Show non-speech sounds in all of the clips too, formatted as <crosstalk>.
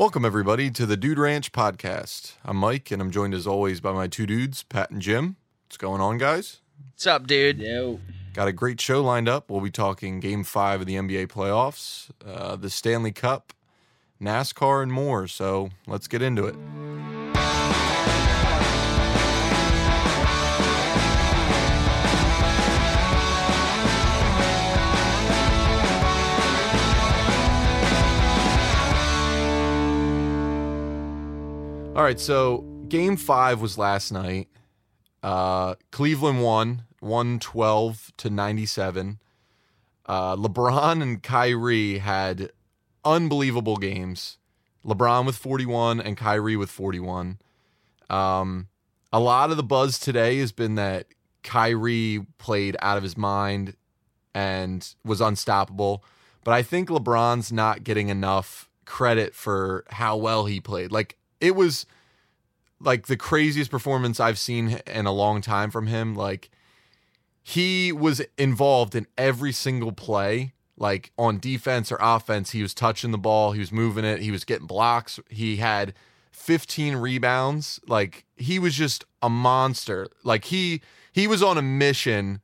Welcome, everybody, to the Dude Ranch podcast. I'm Mike, and I'm joined as always by my two dudes, Pat and Jim. What's going on, guys? What's up, dude? Yo. Got a great show lined up. We'll be talking game five of the NBA playoffs, uh, the Stanley Cup, NASCAR, and more. So let's get into it. All right, so game five was last night. Uh, Cleveland won 112 to 97. Uh, LeBron and Kyrie had unbelievable games. LeBron with 41 and Kyrie with 41. Um, a lot of the buzz today has been that Kyrie played out of his mind and was unstoppable. But I think LeBron's not getting enough credit for how well he played. Like, it was like the craziest performance I've seen in a long time from him. Like he was involved in every single play, like on defense or offense. He was touching the ball, he was moving it, he was getting blocks. He had 15 rebounds. Like he was just a monster. Like he he was on a mission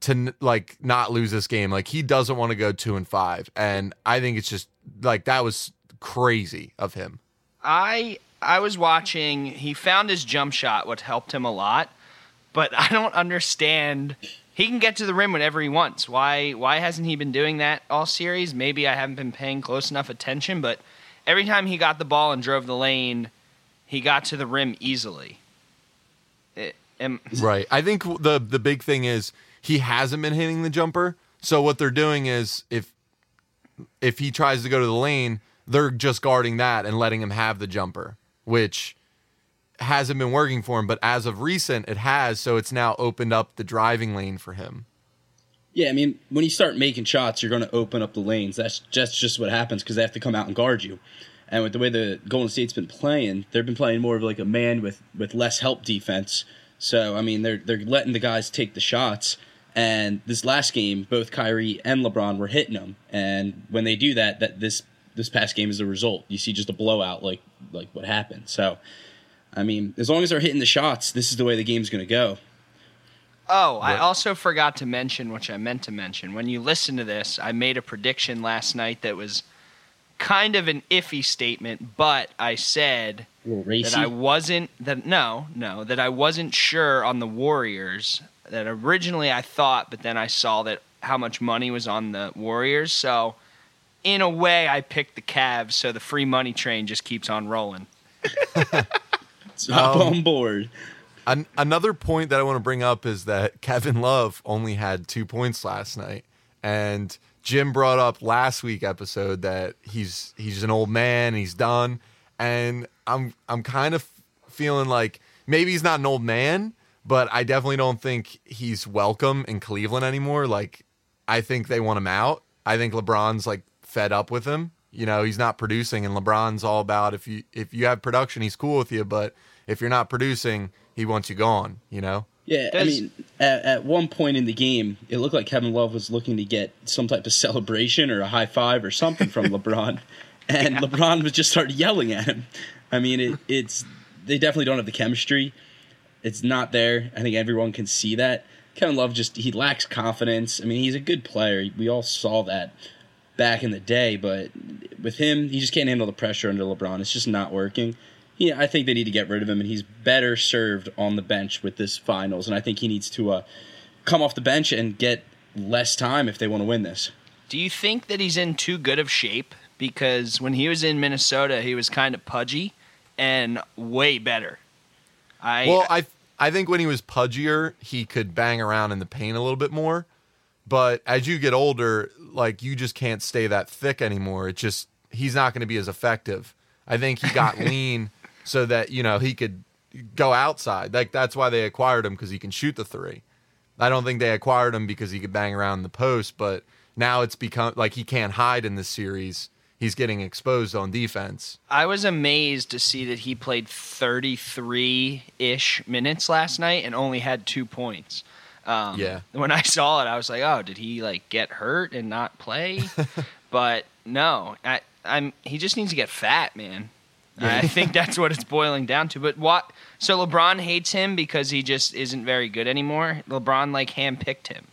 to like not lose this game. Like he doesn't want to go 2 and 5. And I think it's just like that was crazy of him. I I was watching. He found his jump shot, which helped him a lot. But I don't understand. He can get to the rim whenever he wants. Why why hasn't he been doing that all series? Maybe I haven't been paying close enough attention. But every time he got the ball and drove the lane, he got to the rim easily. It, Right. I think the the big thing is he hasn't been hitting the jumper. So what they're doing is if if he tries to go to the lane, they're just guarding that and letting him have the jumper, which hasn't been working for him, but as of recent it has, so it's now opened up the driving lane for him. Yeah, I mean, when you start making shots, you're going to open up the lanes. That's just just what happens because they have to come out and guard you. And with the way the Golden State's been playing, they've been playing more of like a man with with less help defense. So I mean, they're they're letting the guys take the shots. And this last game, both Kyrie and LeBron were hitting them. And when they do that, that this this past game is the result. You see just a blowout like like what happened. So, I mean, as long as they're hitting the shots, this is the way the game's going to go. Oh, I also forgot to mention, which I meant to mention. When you listen to this, I made a prediction last night that was kind of an iffy statement, but I said A little racy. that I wasn't that no, no, that I wasn't sure on the Warriors. That originally I thought, but then I saw that how much money was on the Warriors. So, in a way, I picked the Cavs. So the free money train just keeps on rolling. <laughs> So hop Um, on board. An- another point that I want to bring up is that Kevin Love only had two points last night, and Jim brought up last week episode that he's he's an old man, he's done, and I'm I'm kind of feeling like maybe he's not an old man, but I definitely don't think he's welcome in Cleveland anymore. Like I think they want him out. I think LeBron's like fed up with him. You know, he's not producing, and LeBron's all about if you if you have production, he's cool with you, but if you're not producing, he wants you gone. You know. Yeah, I mean, at, at one point in the game, it looked like Kevin Love was looking to get some type of <laughs> celebration or a high five or something from LeBron, <laughs> and LeBron was just started yelling at him. I mean, it, it's they definitely don't have the chemistry. It's not there. I think everyone can see that. Kevin Love just he lacks confidence. I mean, he's a good player. We all saw that back in the day, but with him, he just can't handle the pressure under LeBron. It's just not working. Yeah, I think they need to get rid of him, and he's better served on the bench with this finals. And I think he needs to uh, come off the bench and get less time if they want to win this. Do you think that he's in too good of shape? Because when he was in Minnesota, he was kind of pudgy and way better. I Well, I I think when he was pudgier, he could bang around in the paint a little bit more. But as you get older, like you just can't stay that thick anymore. It just he's not going to be as effective. I think he got <laughs> lean so that you know he could go outside. Like that's why they acquired him because he can shoot the three. I don't think they acquired him because he could bang around the post, but now it's become like he can't hide in this series. He's getting exposed on defense. I was amazed to see that he played 33 ish minutes last night and only had two points. Um, Yeah. When I <laughs> saw it, I was like, oh, did he like get hurt and not play? <laughs> but no, I, I'm he just needs to get fat, man. I think <laughs> that's what it's boiling down to. But what? So LeBron hates him because he just isn't very good anymore. LeBron like handpicked him.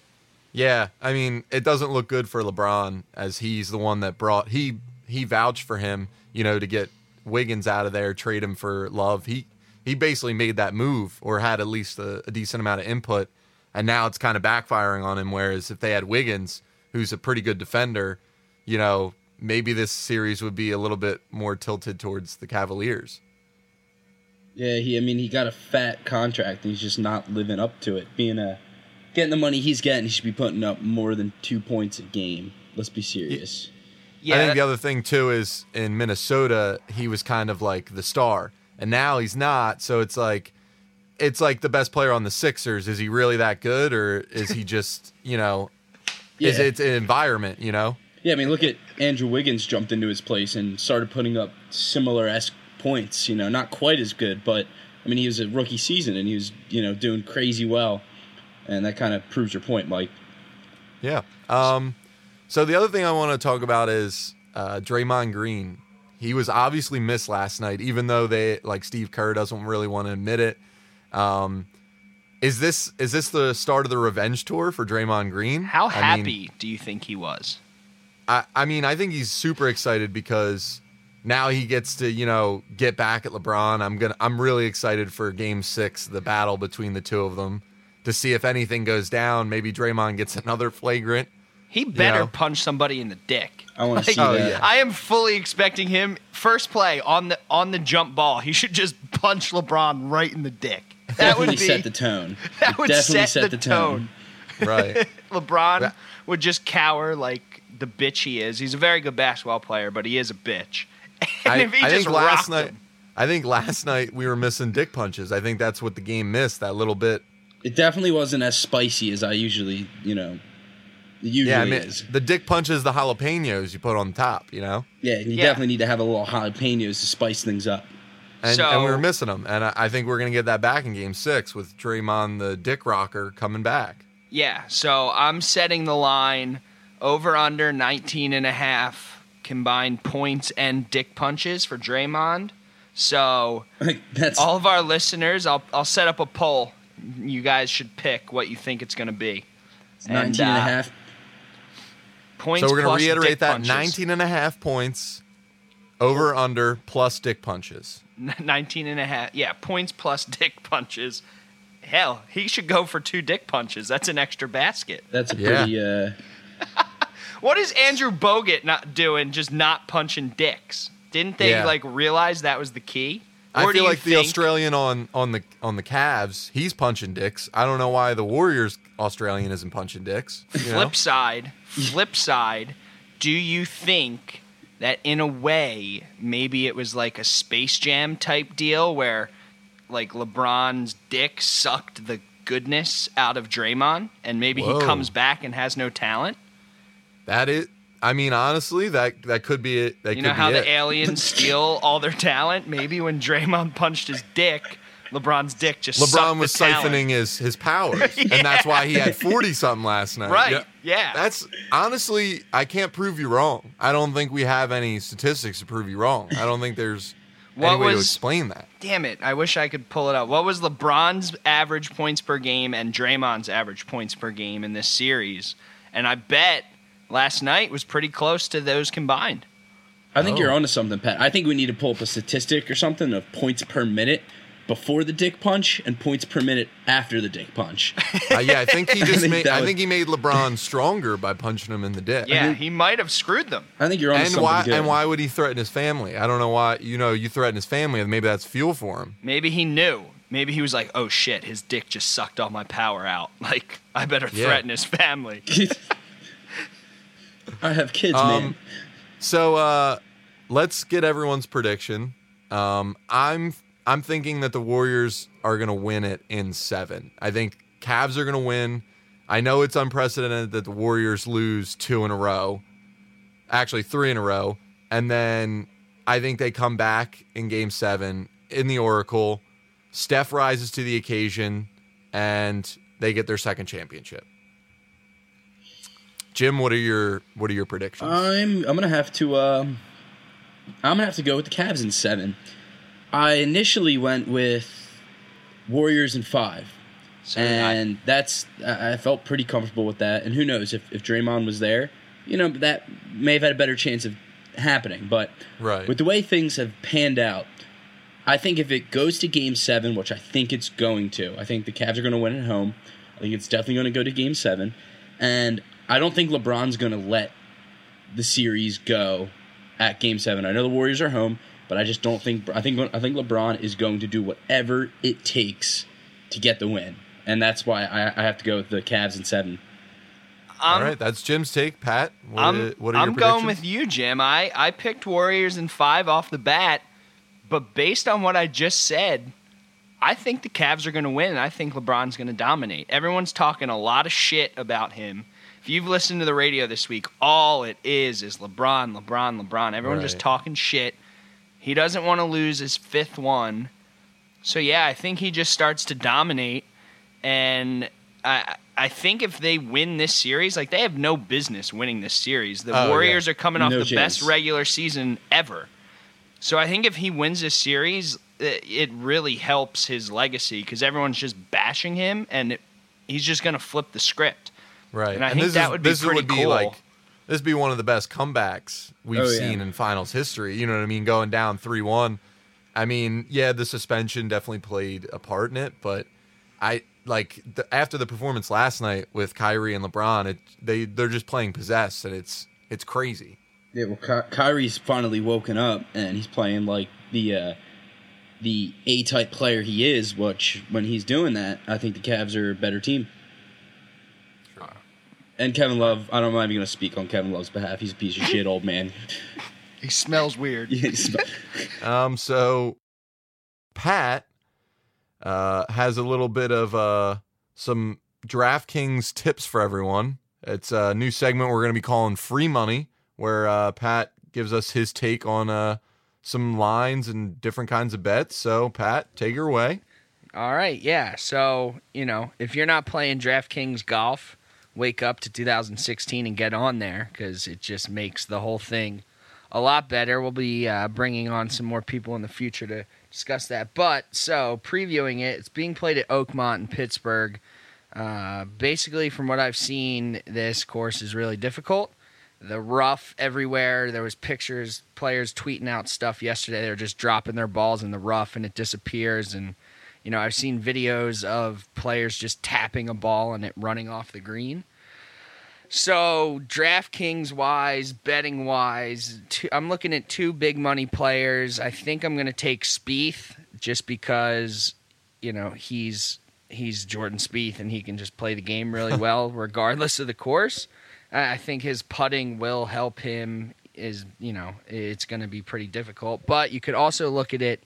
Yeah, I mean, it doesn't look good for LeBron as he's the one that brought he he vouched for him, you know, to get Wiggins out of there, trade him for Love. He he basically made that move or had at least a, a decent amount of input, and now it's kind of backfiring on him. Whereas if they had Wiggins, who's a pretty good defender, you know, maybe this series would be a little bit more tilted towards the Cavaliers. Yeah, he. I mean, he got a fat contract, and he's just not living up to it. Being a getting the money he's getting, he should be putting up more than two points a game. Let's be serious. Yeah, I think the other thing too is in Minnesota, he was kind of like the star, and now he's not. So it's like, it's like the best player on the Sixers. Is he really that good, or is he just you know, <laughs> is it an environment? You know, Yeah, I mean, look at Andrew Wiggins jumped into his place and started putting up similar esque points. You know, not quite as good, but I mean, he was a rookie season and he was you know doing crazy well, and that kind of proves your point, Mike. yeah. Um, so the other thing I want to talk about is uh, Draymond Green. He was obviously missed last night, even though they like Steve Kerr doesn't really want to admit it. Um, is this is this the start of the revenge tour for Draymond Green? How I mean- happy do you think he was? I, I mean, I think he's super excited because now he gets to, you know, get back at LeBron. I'm gonna I'm really excited for game six, the battle between the two of them, to see if anything goes down. Maybe Draymond gets another flagrant. He better know? punch somebody in the dick. I want to <laughs> Like, see Oh, that. yeah. I am fully expecting him first play on the on the jump ball. He should just punch LeBron right in the dick. That would Definitely be set the tone. <laughs> that It would definitely set, the, tone. Right. <laughs> LeBron Ra- would just cower like the bitch he is. He's a very good basketball player, but he is a bitch. <laughs> And I, if he I just think last night him, I think last night we were missing dick punches. I think that's what the game missed, that little bit. It definitely wasn't as spicy as I usually, you know, usually Yeah, I mean is. the dick punches the jalapenos you put on top, you know? Yeah, you Yeah. definitely need to have a little jalapenos to spice things up. And, So- and we were missing them. And I, I think we're gonna get that back in game six with Draymond the dick rocker coming back. yeah. So I'm setting the line over under 19 and a half combined points and dick punches for Draymond. So <laughs> that's all of our listeners, I'll I'll set up a poll. You guys should pick what you think it's going to be. 19 and a uh, half. Points So we're going to reiterate that punches. 19 and a half points over under plus dick punches. 19 and a half. Yeah, points plus <laughs> dick punches. Hell, he should go for two dick punches. That's an extra basket. That's a Yeah. pretty uh <laughs> What is Andrew Bogut not doing? Just not punching dicks? Didn't they Yeah. like realize that was the key? I Or do feel you like the Australian on on the on the Cavs, he's punching dicks. I don't know why the Warriors Australian isn't punching dicks. you know? Flip side, flip side. Do you think that in a way maybe it was like a Space Jam type deal where like LeBron's dick sucked the goodness out of Draymond and maybe Whoa. he comes back and has no talent? That is, I mean, honestly, that that could be it. That You could know how be the it. aliens <laughs> steal all their talent? Maybe when Draymond punched his dick, LeBron's dick just LeBron was the siphoning his his powers, <laughs> and that's why he had forty something last night. Right, yeah. That's honestly, I can't prove you wrong. I don't think we have any statistics to prove you wrong. I don't think there's <laughs> What any way to was- explain that. Damn it! I wish I could pull it up. What was LeBron's average points per game and Draymond's average points per game in this series? And I bet last night was pretty close to those combined. I think Oh. you're onto something, Pat. I think we need to pull up a statistic or something of points per minute before the dick punch and points per minute after the dick punch. <laughs> Uh, yeah, I think he <laughs> just think made. I would- think he made LeBron stronger by punching him in the dick. Yeah, he might have screwed them. I think you're onto And something why? good. And why would he threaten his family? I don't know why. You know, you threaten his family, and maybe that's fuel for him. Maybe he knew. Maybe he was like, "Oh shit, his dick just sucked all my power out. <laughs> Like, I better Yeah. threaten his family." I have kids, Um, man. So uh, let's get everyone's prediction. Um, I'm I'm thinking that the Warriors are going to win it in seven. I think Cavs are going to win. I know it's unprecedented that the Warriors lose two in a row, actually three in a row, and then I think they come back in Game Seven in the Oracle. Steph rises to the occasion, and they get their second championship. Jim, what are your what are your predictions? I'm I'm gonna have to um, I'm gonna have to go with the Cavs in seven. I initially went with Warriors in five, So did I- and that's I I felt pretty comfortable with that. And who knows if if Draymond was there, you know that may have had a better chance of happening. But Right. with the way things have panned out, I think if it goes to Game Seven, which I think it's going to, I think the Cavs are going to win at home. I think it's definitely going to go to Game Seven, and I don't think LeBron's going to let the series go at Game Seven. I know the Warriors are home, but I just don't think I think I think LeBron is going to do whatever it takes to get the win, and that's why I, I have to go with the Cavs in seven. All I'm, right, that's Jim's take. Pat, what, I'm, are, what are I'm going with you, Jim. I, I picked Warriors in five off the bat, but based on what I just said, I think the Cavs are going to win, and I think LeBron's going to dominate. Everyone's talking a lot of shit about him. If you've listened to the radio this week, all it is is LeBron, LeBron, LeBron. Everyone's just talking shit. He doesn't want to lose his fifth one. So, yeah, I think he just starts to dominate. And I, I think if they win this series, like they have no business winning this series. The Oh, yeah. Warriors are coming off No the best regular season ever. So I think if he wins this series, it it really helps his legacy because everyone's just bashing him, and it, he's just going to flip the script. Right, And I think this that is- would be pretty would be cool. like this be one of the best comebacks we've Oh, yeah. seen in finals history. You know what I mean? Going down three one. I mean, yeah, the suspension definitely played a part in it, but I like the, after the performance last night with Kyrie and LeBron, it, they they're just playing possessed, and it's it's crazy. Yeah, well, Ky- Kyrie's finally woken up and he's playing like the uh, the A type player he is. Which when he's doing that, I think the Cavs are a better team. And Kevin Love, I don't mind going to speak on Kevin Love's behalf. He's a piece of shit, old man. <laughs> He smells weird. <laughs> Um, so Pat uh, has a little bit of uh, some DraftKings tips for everyone. It's a new segment we're going to be calling Free Money, where uh, Pat gives us his take on uh, some lines and different kinds of bets. So, Pat, take her away. All right, yeah. So, you know, if you're not playing DraftKings golf, wake up to 2016 and get on there because it just makes the whole thing a lot better. We'll be uh, bringing on some more people in the future to discuss that. But, so, previewing it, it's being played at Oakmont in Pittsburgh. Uh, basically, from what I've seen, this course is really difficult. The rough everywhere. There was pictures, players tweeting out stuff yesterday. They're just dropping their balls in the rough and it disappears. And you know, I've seen videos of players just tapping a ball and it running off the green. So, DraftKings wise, betting wise, two, I'm looking at two big money players. I think I'm going to take Spieth just because, you know, he's he's Jordan Spieth and he can just play the game really <laughs> well regardless of the course. I I think his putting will help him. Is you know, it's going to be pretty difficult, but you could also look at it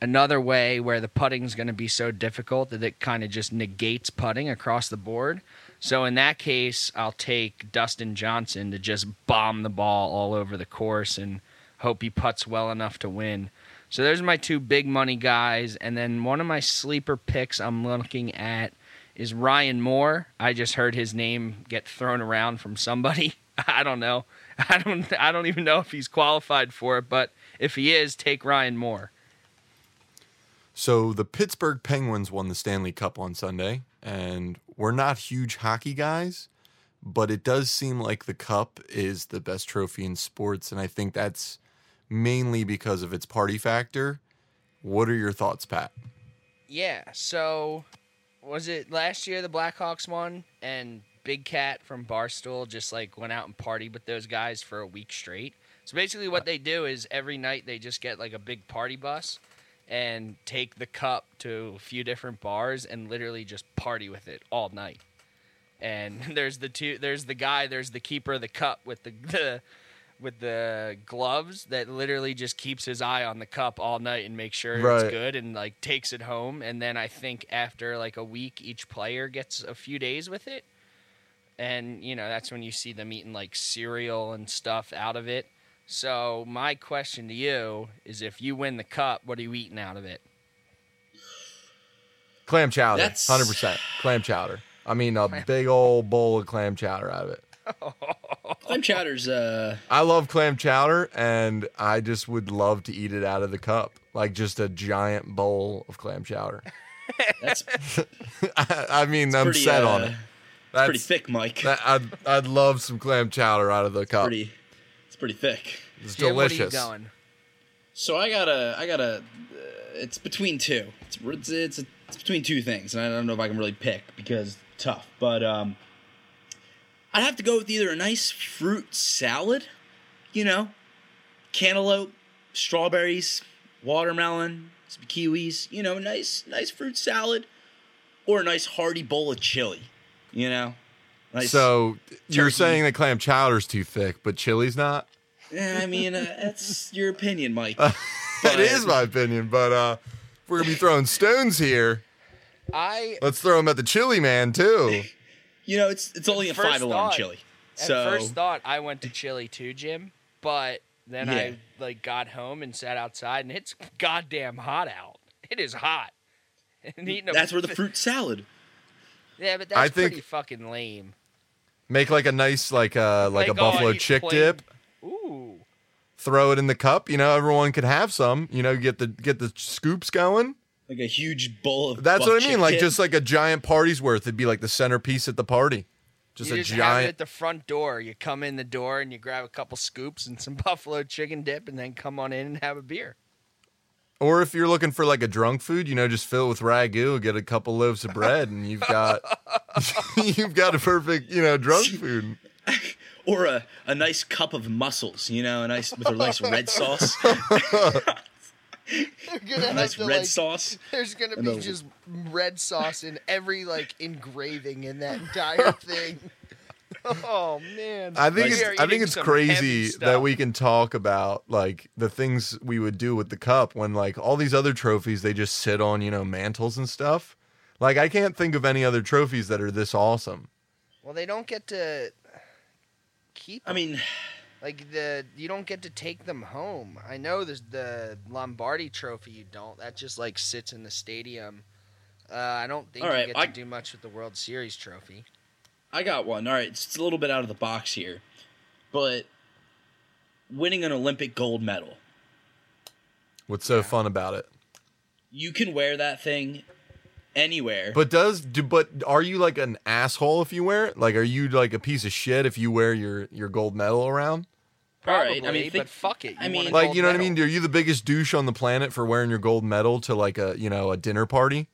another way where the putting is going to be so difficult that it kind of just negates putting across the board. So in that case, I'll take Dustin Johnson to just bomb the ball all over the course and hope he puts well enough to win. So there's my two big money guys, and then one of my sleeper picks I'm looking at is Ryan Moore. I just heard his name get thrown around from somebody. <laughs> I don't know. <laughs> I don't I don't even know if he's qualified for it, but if he is, take Ryan Moore. So, the Pittsburgh Penguins won the Stanley Cup on Sunday, and we're not huge hockey guys, but it does seem like the Cup is the best trophy in sports, and I think that's mainly because of its party factor. What are your thoughts, Pat? Yeah, so was it last year the Blackhawks won and Big Cat from Barstool just like went out and partied with those guys for a week straight. So basically what they do is every night they just get like a big party bus and take the cup to a few different bars and literally just party with it all night. And <laughs> there's the two there's the guy, there's the keeper of the cup with the, <laughs> the with the gloves that literally just keeps his eye on the cup all night and makes sure Right. it's good and like takes it home and then I think after like a week each player gets a few days with it. And you know, that's when you see them eating like cereal and stuff out of it. So my question to you is if you win the cup, what are you eating out of it? Clam chowder, hundred percent clam chowder. I mean, a big old bowl of clam chowder out of it. <laughs> Clam chowder's uh I love clam chowder, and I just would love to eat it out of the cup, like just a giant bowl of clam chowder. <laughs> that's I, <laughs> I mean, I'm pretty, set on uh, it. pretty thick, Mike. that, I'd I'd love some clam chowder out of the cup. pretty it's pretty thick. it's Jim, delicious. What are you going? So I got a I got a uh, it's between two. It's it's it's, it's between two things, and I don't know if I can really pick because tough. But um, I'd have to go with either a nice fruit salad, you know, cantaloupe, strawberries, watermelon, some kiwis, you know, nice nice fruit salad, or a nice hearty bowl of chili, you know. Nice, So you're turkey. saying that clam chowder's too thick, but chili's not? Eh, I mean, uh, that's your opinion, Mike. <laughs> That is my opinion, but uh, if we're gonna be throwing stones here. I Let's throw them at the chili man too. <laughs> You know, it's it's only a First five alarm thought- chili. at So first thought I went to chili too, Jim, but then Yeah. I like got home and sat outside, and it's goddamn hot out. It is hot. <laughs> And eating a, that's where the fruit salad. Yeah, but that's I think- pretty fucking lame. Make like a nice like uh like, Like, a oh, buffalo eat chick plain- dip. Ooh. Throw it in the cup. You know, everyone could have some. You know, get the get the scoops going. like a huge bowl of. That's what I mean. Like dip. just like a giant party's worth. It'd be like the centerpiece at the party. Just you a just have it giant. at the front door. You come in the door and you grab a couple scoops and some <laughs> buffalo chicken dip, and then come on in and have a beer. Or if you're looking for like a drunk food, you know, just fill it with ragu, get a couple loaves of bread, and you've got <laughs> you've got a perfect, you know, drunk <laughs> food. or a, a nice cup of mussels, you know, a nice with a nice red sauce, <laughs> gonna a nice red sauce. There's gonna be just red sauce in every like engraving in that entire thing. <laughs> Oh man! I think We it's I think it's crazy that we can talk about like the things we would do with the cup when like all these other trophies they just sit on, you know, mantles and stuff. Like I can't think of any other trophies that are this awesome. Well, they don't get to keep. I mean, like the you don't get to take them home. I know there's the Lombardi Trophy. You don't. That just like sits in the stadium. Uh, I don't think All you right, get I- to do much with the World Series trophy. I got one. All right, it's a little bit out of the box here, but winning an Olympic gold medal, What's so fun about it? you can wear that thing anywhere. But does do, but are you like an asshole if you wear it? Like are you like a piece of shit if you wear your your gold medal around? All Probably, right, I mean, think- but fuck it. You I mean- Like you know what I mean? Are you the biggest douche on the planet for wearing your gold medal to like a you know a dinner party?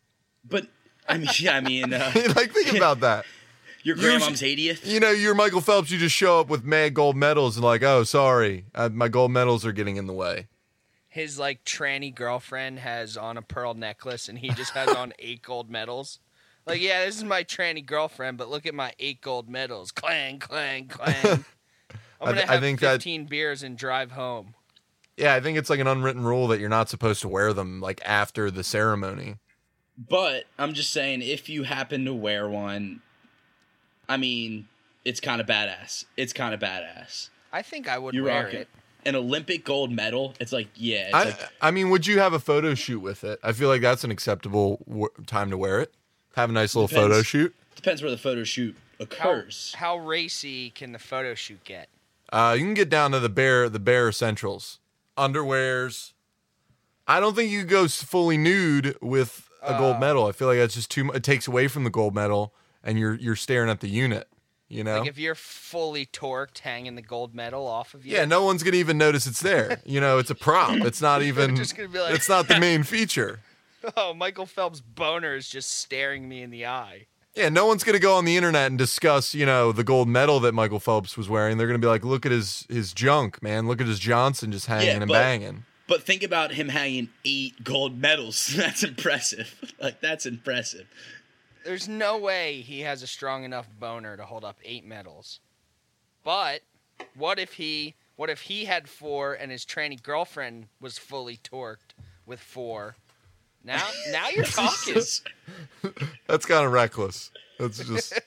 but I mean, <laughs> yeah, I mean, uh, <laughs> like think about that. <laughs> your You grandmom's 80th. You know, you're Michael Phelps. You just show up with mad gold medals and like, oh, sorry, uh, my gold medals are getting in the way. His like tranny girlfriend has on a pearl necklace, and he just has on <laughs> eight gold medals. Like, yeah, this is my tranny girlfriend, but look at my eight gold medals. Clang, clang, clang. <laughs> I'm gonna th- I have think that- 15 beers and drive home. Yeah, I think it's like an unwritten rule that you're not supposed to wear them like after the ceremony. But I'm just saying, if you happen to wear one, I mean, it's kind of badass. It's kind of badass. I think I would You wear rock it. it. An Olympic gold medal. It's like, yeah, it's I, like I mean, would you have a photo shoot with it? I feel like that's an acceptable w- time to wear it. Have a nice little Depends. photo shoot. depends where the photo shoot occurs. how racy can the photo shoot get? Uh, you can get down to the bare the bare essentials, underwears. I don't think you could go fully nude with a gold Uh. medal. I feel like that's just too. mu- It takes away from the gold medal, and you're you're staring at the unit. You know. Like if you're fully torqued, hanging the gold medal off of you. yeah, no one's gonna even notice it's there. <laughs> You know, it's a prop. It's not even. just gonna be like- it's not the <laughs> main feature. Oh, Michael Phelps' boner is just staring me in the eye. Yeah, no one's gonna go on the internet and discuss, you know, the gold medal that Michael Phelps was wearing. They're gonna be like, look at his his junk, man. Look at his Johnson just hanging Yeah, and but- banging. But think about him hanging eight gold medals. <laughs> That's impressive. Like that's impressive. There's no way he has a strong enough boner to hold up eight medals. But what if he what if he had four and his tranny girlfriend was fully torqued with four? Now now you're <laughs> talking. That's kind of reckless. That's just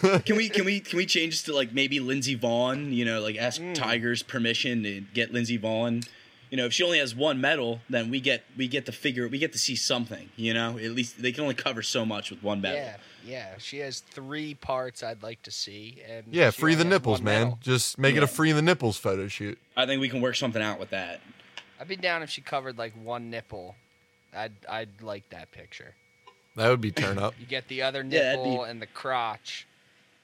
<laughs> can we can we can we change this to like maybe Lindsey Vonn? You know, like ask hmm. Tiger's permission to get Lindsey Vonn you know, if she only has one medal, then we get we get to figure we get to see something. You know, at least they can only cover so much with one medal. Yeah, yeah. She has three parts I'd like to see. And Yeah, free the nipples, man. medal. Just make it a free the nipples photo shoot. I think we can work something out with that. I'd be down if she covered like one nipple. I'd I'd like that picture. That would be turn up. You get the other Yeah, nipple be- and the crotch.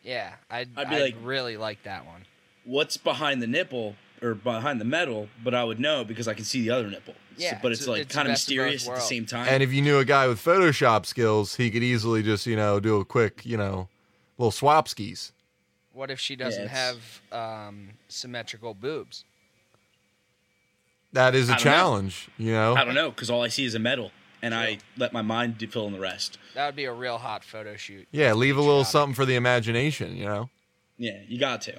Yeah, I'd I'd I'd, be like- really like that one. What's behind the nipple or behind the metal, But I would know because I can see the other nipple. So- Yeah, but it's, it's- like kind of best of both mysterious at the same time. And if you knew a guy with Photoshop skills, he could easily just, you know, do a quick, you know, little swap skis. What if she doesn't it's- have um, symmetrical boobs? That is a don't know. challenge, you know. I don't know because all I see is a metal, and I let my mind fill in the rest. That would be a real hot photo shoot. Yeah, leave a little Job. something for the imagination, you know. Yeah, you got to.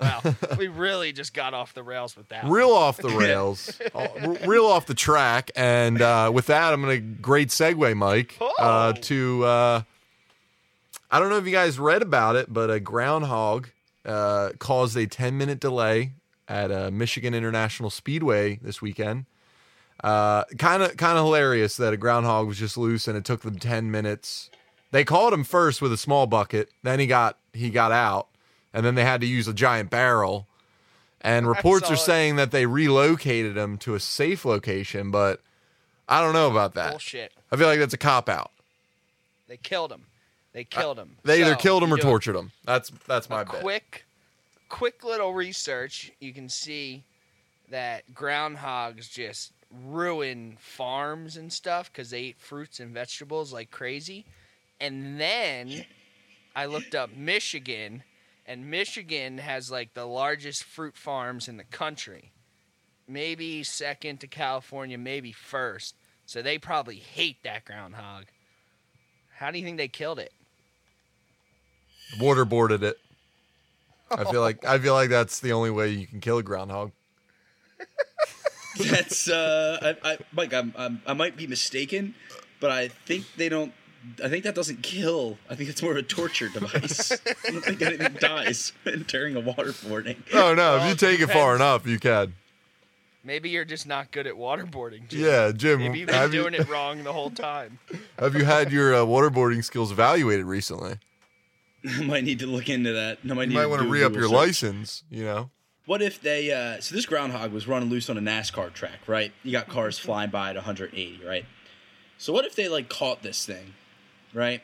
Wow, we really just got off the rails with that. one. Real off the <laughs> rails, uh, real off the track. And uh, with that, I'm going to great segue, Mike, uh, Oh. to uh, I don't know if you guys read about it, but a groundhog uh, caused a 10 minute delay at uh, Michigan International Speedway this weekend. Kind of kind of hilarious that a groundhog was just loose and it took them 10 minutes. They called him first with a small bucket, then he got he got out, and then they had to use a giant barrel. And reports are saying that they relocated him to a safe location, but I don't know about that. Bullshit. I feel like that's a cop out. They killed him. They killed him. They either So, killed him or tortured him. That's that's my bet. quick, quick little research. You can see that groundhogs just ruin farms and stuff because they eat fruits and vegetables like crazy. And then I looked up Michigan, and Michigan has like the largest fruit farms in the country. Maybe second to California, maybe first. So they probably hate that groundhog. How do you think they killed it? Waterboarded it. I feel like I feel like that's the only way you can kill a groundhog. That's uh, I, I, Mike. I'm, I'm, I might be mistaken, but I think they don't. I think that doesn't kill. I think it's more of a torture device. <laughs> I don't think anything dies <laughs> during a waterboarding. Oh no! Well, if you it take it far enough, you can. Maybe you're just not good at waterboarding. Jim. Yeah, Jim. Maybe you've been Have you, doing it wrong the whole time. <laughs> have you had your uh, waterboarding skills evaluated recently? I might need to look into that. I might, You need might want to re up your search. license. You know. What if they? Uh, so this groundhog was running loose on a NASCAR track, right? You got cars flying by at 180, right? So what if they like caught this thing, right?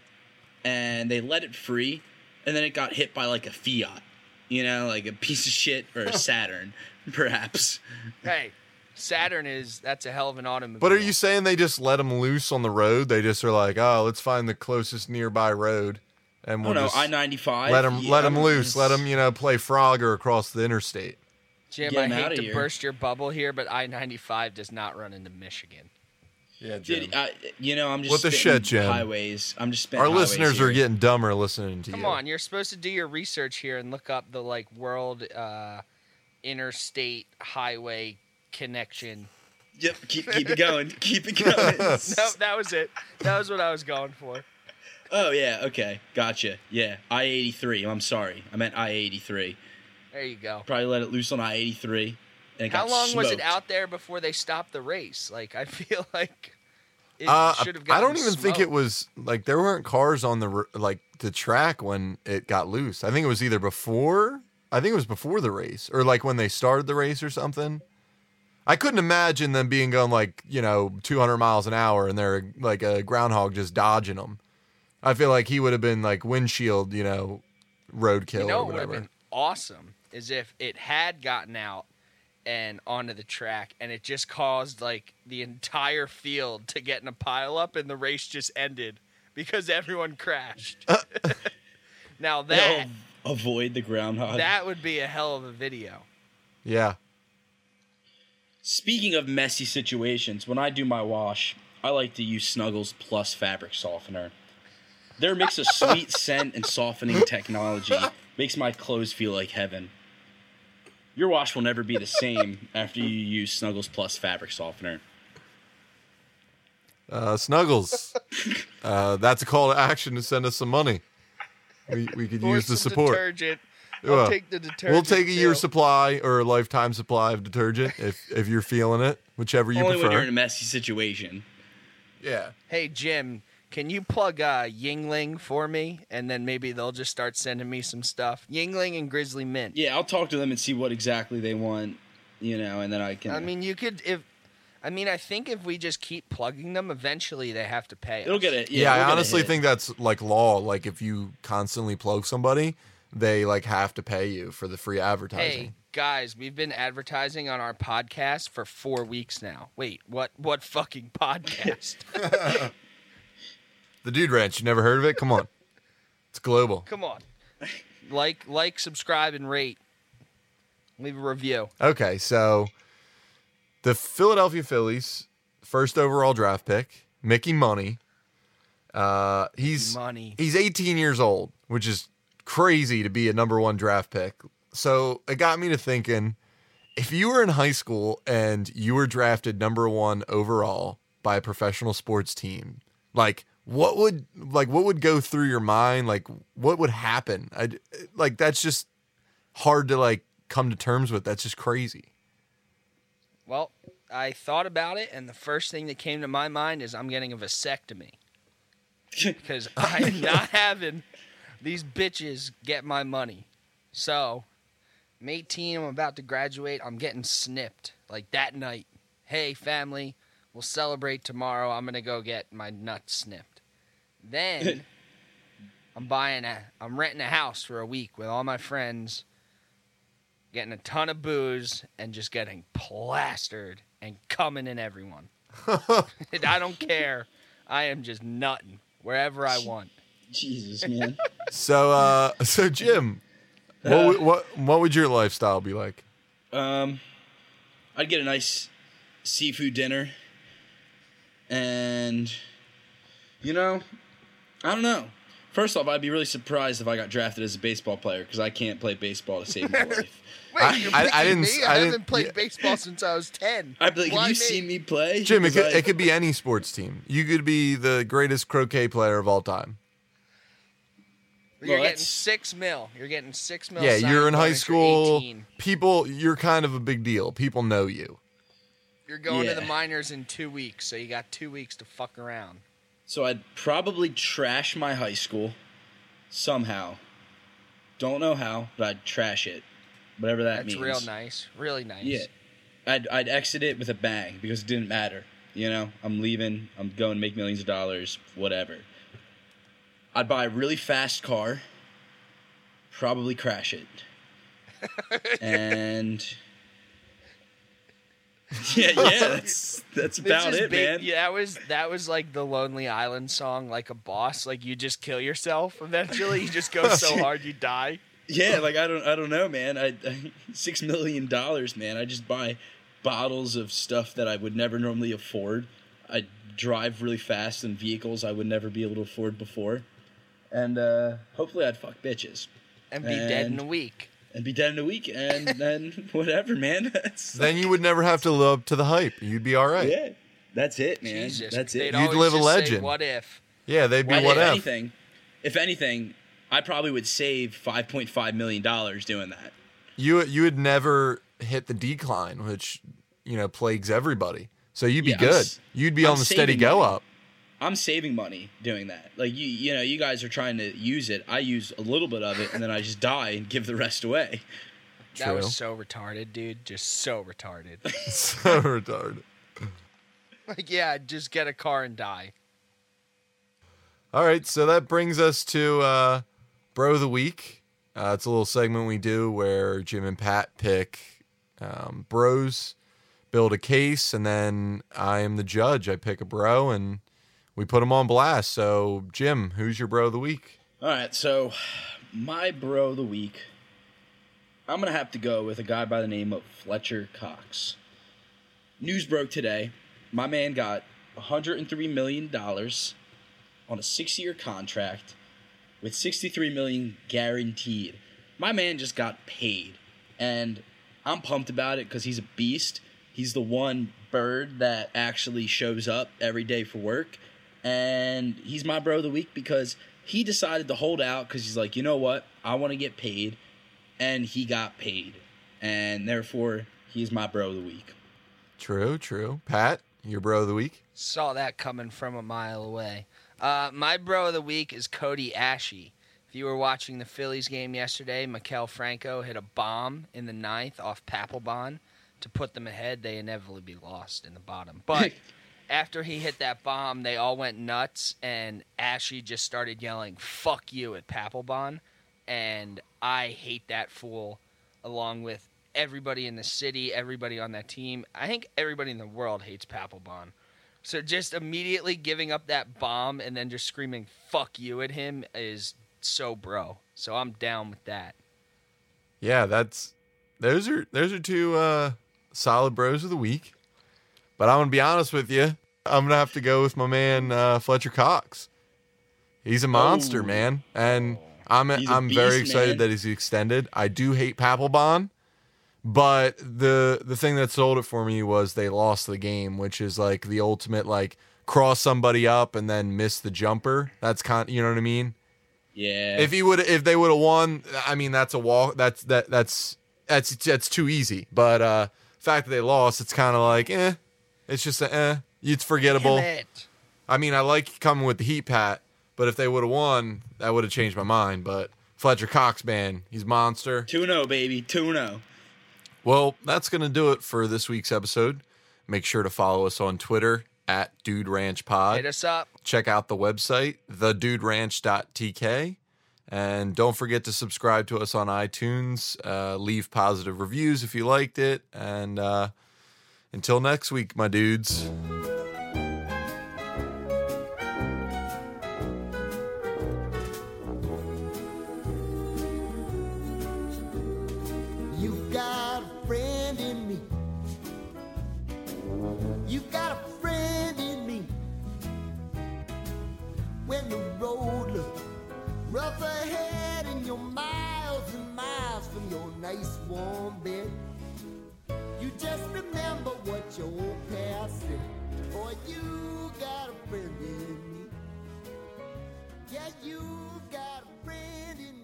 And they let it free, and then it got hit by like a Fiat, you know, like a piece of shit or a <laughs> Saturn, perhaps. Hey, Saturn is that's a hell of an automobile. But are you saying they just let them loose on the road? They just are like, oh, let's find the closest nearby road, and I we'll don't know, just I ninety five. let them let them loose. Let them you know play Frogger across the interstate. Jim? Get I 'em hate to here. burst your bubble here, but I-95 does not run into Michigan. Yeah, Did, I, you know, I'm just What the spitting shit, Jim? highways. I'm just Our listeners here. are getting dumber listening to Come you. Come on, you're supposed to do your research here and look up the like world uh, interstate highway connection. Yep, keep keep it <laughs> going, keep it <laughs> going. No, that was it. That was what I was going for. Oh yeah, okay, gotcha. Yeah, I eighty three. I'm sorry, I meant I eighty three. There you go. Probably let it loose on I eighty three. And How got long was it out there before they stopped the race? Like I <laughs> feel like it Uh, I don't even think it was like there weren't cars on the like the track when it got loose. I think it was either before. I think it was before the race or like when they started the race or something. I couldn't imagine them being going like you know 200 miles an hour and they're like a groundhog just dodging them. I feel like he would have been like windshield, you know, roadkill You know or what would have whatever. been awesome is if it had gotten out and onto the track and it just caused like the entire field to get in a pile up and the race just ended because everyone crashed. Uh. <laughs> now that They'll avoid the groundhog. that would be a hell of a video. Yeah. Speaking of messy situations, when I do my wash, I like to use Snuggles Plus fabric softener. Their mix of <laughs> sweet scent and softening technology makes my clothes feel like heaven. Your wash will never be the same <laughs> after you use Snuggles Plus fabric softener. Uh, Snuggles. <laughs> uh, that's a call to action to send us some money. We, we could use the support. detergent Well, take the detergent. We'll take a too. year's supply or a lifetime supply of detergent <laughs> if if you're feeling it, whichever you prefer. Only when you're in a messy situation. Yeah. Hey Jim, can you plug uh, Yuengling for me, and then maybe they'll just start sending me some stuff. Yuengling and Grizzly Mint. Yeah, I'll talk to them and see what exactly they want, you know, and then I can. I mean, you could if. I mean, I think if we just keep plugging them, eventually they have to pay. it'll us. get it. Yeah, Yeah, I we'll get a honestly think that's like law. Like if you constantly plug somebody, they like have to pay you for the free advertising. Hey advertising. guys, we've been advertising on our podcast for four weeks now. Wait, what? What fucking podcast? <laughs> <laughs> The Dude Ranch, you never heard of it? Come on. It's global. Come on, like, like, subscribe, and rate. Leave a review. Okay, so the Philadelphia Phillies, first overall draft pick, Mickey Moniak. Uh, he's Money. he's 18 years old, which is crazy to be a number one draft pick. So it got me to thinking if you were in high school and you were drafted number one overall by a professional sports team, like what would like what would go through your mind? Like what would happen? I like that's just hard to like come to terms with. That's just crazy. Well, I thought about it, and the first thing that came to my mind is I'm getting a vasectomy <laughs> because I'm not having these bitches get my money. So, I'm 18. I'm about to graduate. I'm getting snipped like that night. Hey, family, we'll celebrate tomorrow. I'm gonna go get my nuts snipped. Then <laughs> I'm buying a. I'm renting a house for a week with all my friends getting a ton of booze and just getting plastered and coming in everyone. <laughs> And I don't care. I am just nutting wherever I want. Jesus, <laughs> man. So uh so Jim, what would- what what would your lifestyle be like? um, I'd get a nice seafood dinner, and you know, I don't know. First off, I'd be really surprised if I got drafted as a baseball player because I can't play baseball to save my <laughs> life. Wait, I- you're I- I didn't me? s- I, I haven't didn't- played yeah. baseball since I was ten. I'd be like, Why have you me? seen me play? Jim, it 'Cause could, I- it could be any sports team. You could be the greatest croquet player of all time. You're Well, getting six mil. You're getting six mil. yeah, you're in high school. 18. People, you're kind of a big deal. People know you. You're going to the minors in two weeks, so you got two weeks to fuck around. So I'd probably trash my high school somehow. Don't know how, but I'd trash it. Whatever that means. That's means. real nice. Really nice. Yeah. I'd I'd exit it with a bang because it didn't matter. You know, I'm leaving, I'm going to make millions of dollars, whatever. I'd buy a really fast car, probably crash it. <laughs> and <laughs> Yeah, yeah, <laughs> that's that's about it, ba- man. Yeah, that was that was like the Lonely Island song, like a boss. Like you just kill yourself eventually. You just go <laughs> so hard you die. Yeah, like I don't, I don't know, man. I, I six million dollars, man. I just buy bottles of stuff that I would never normally afford. I drive really fast in vehicles I would never be able to afford before, and uh, hopefully I'd fuck bitches And be dead in a week. And be dead in a week, and <laughs> then whatever, man. That's Then you would never have to live up to the hype. You'd be all right. Yeah, yeah, that's it, man. Jesus, that's they'd it. You'd always live a just say, legend. what if? Yeah, they'd be Well, what if if. anything, if anything, I probably would save five point five million dollars doing that. You you would never hit the decline, which you know plagues everybody. So you'd be Yeah, good. s- You'd be I'm on the steady saving go money. up. I'm saving money doing that. Like you, you know, you guys are trying to use it. I use a little bit of it, and then I just die and give the rest away. That was so retarded, dude. Just so retarded. <laughs> so retarded. <laughs> like, yeah, just get a car and die. All right, so that brings us to uh, Bro of the Week. Uh, it's a little segment we do where Jim and Pat pick um, bros, build a case, and then I am the judge. I pick a bro and we put them on blast. So, Jim, who's your bro of the week? All right, so my bro of the week, I'm gonna have to go with a guy by the name of Fletcher Cox. News broke today. My man got 103 million dollars on a six-year contract with 63 million guaranteed. My man just got paid, and I'm pumped about it because he's a beast. He's the one bird that actually shows up every day for work, and he's my bro of the week because he decided to hold out because he's like, you know what, I want to get paid, and he got paid, and therefore he's my bro of the week. True, true. Pat, your bro of the week. Saw that coming from a mile away. Uh, my bro of the week is Cody Asche. If you were watching the Phillies game yesterday, Maikel Franco hit a bomb in the ninth off Papelbon to put them ahead. They inevitably be lost in the bottom. But <laughs> after he hit that bomb, they all went nuts, and Ashy just started yelling, fuck you, at Papelbon. And I hate that fool, along with everybody in the city, everybody on that team. I think everybody in the world hates Papelbon. So just immediately giving up that bomb and then just screaming "fuck you" at him is so bro. So I'm down with that. Yeah, that's those are those are two uh solid bros of the week. But I'm gonna be honest with you. I'm gonna have to go with my man uh, Fletcher Cox. He's a monster, Oh. man, and I'm I'm very excited man. that he's extended. I do hate Papelbon, but the the thing that sold it for me was they lost the game, which is like the ultimate like cross somebody up and then miss the jumper. That's kind, you know what I mean? Yeah. If he would, if they would have won, I mean, that's a walk. That's that. That's that's that's too easy. But uh, fact that they lost, it's kind of like, eh. It's just a, eh. It's forgettable. Damn it. I mean, I like coming with the heat pat, but if they would have won, that would have changed my mind. But Fletcher Cox, man, he's monster. 2 0, baby. 2 0. Well, that's gonna do it for this week's episode. Make sure to follow us on Twitter at Dude Ranch Pod. Hit us up. check out the website theduderanch.tk and don't forget to subscribe to us on itunes uh, leave positive reviews if you liked it and uh, until next week my dudes. Miles and miles from your nice warm bed, you just remember your old past, boy, you got a friend in me. Yeah, you got a friend in me.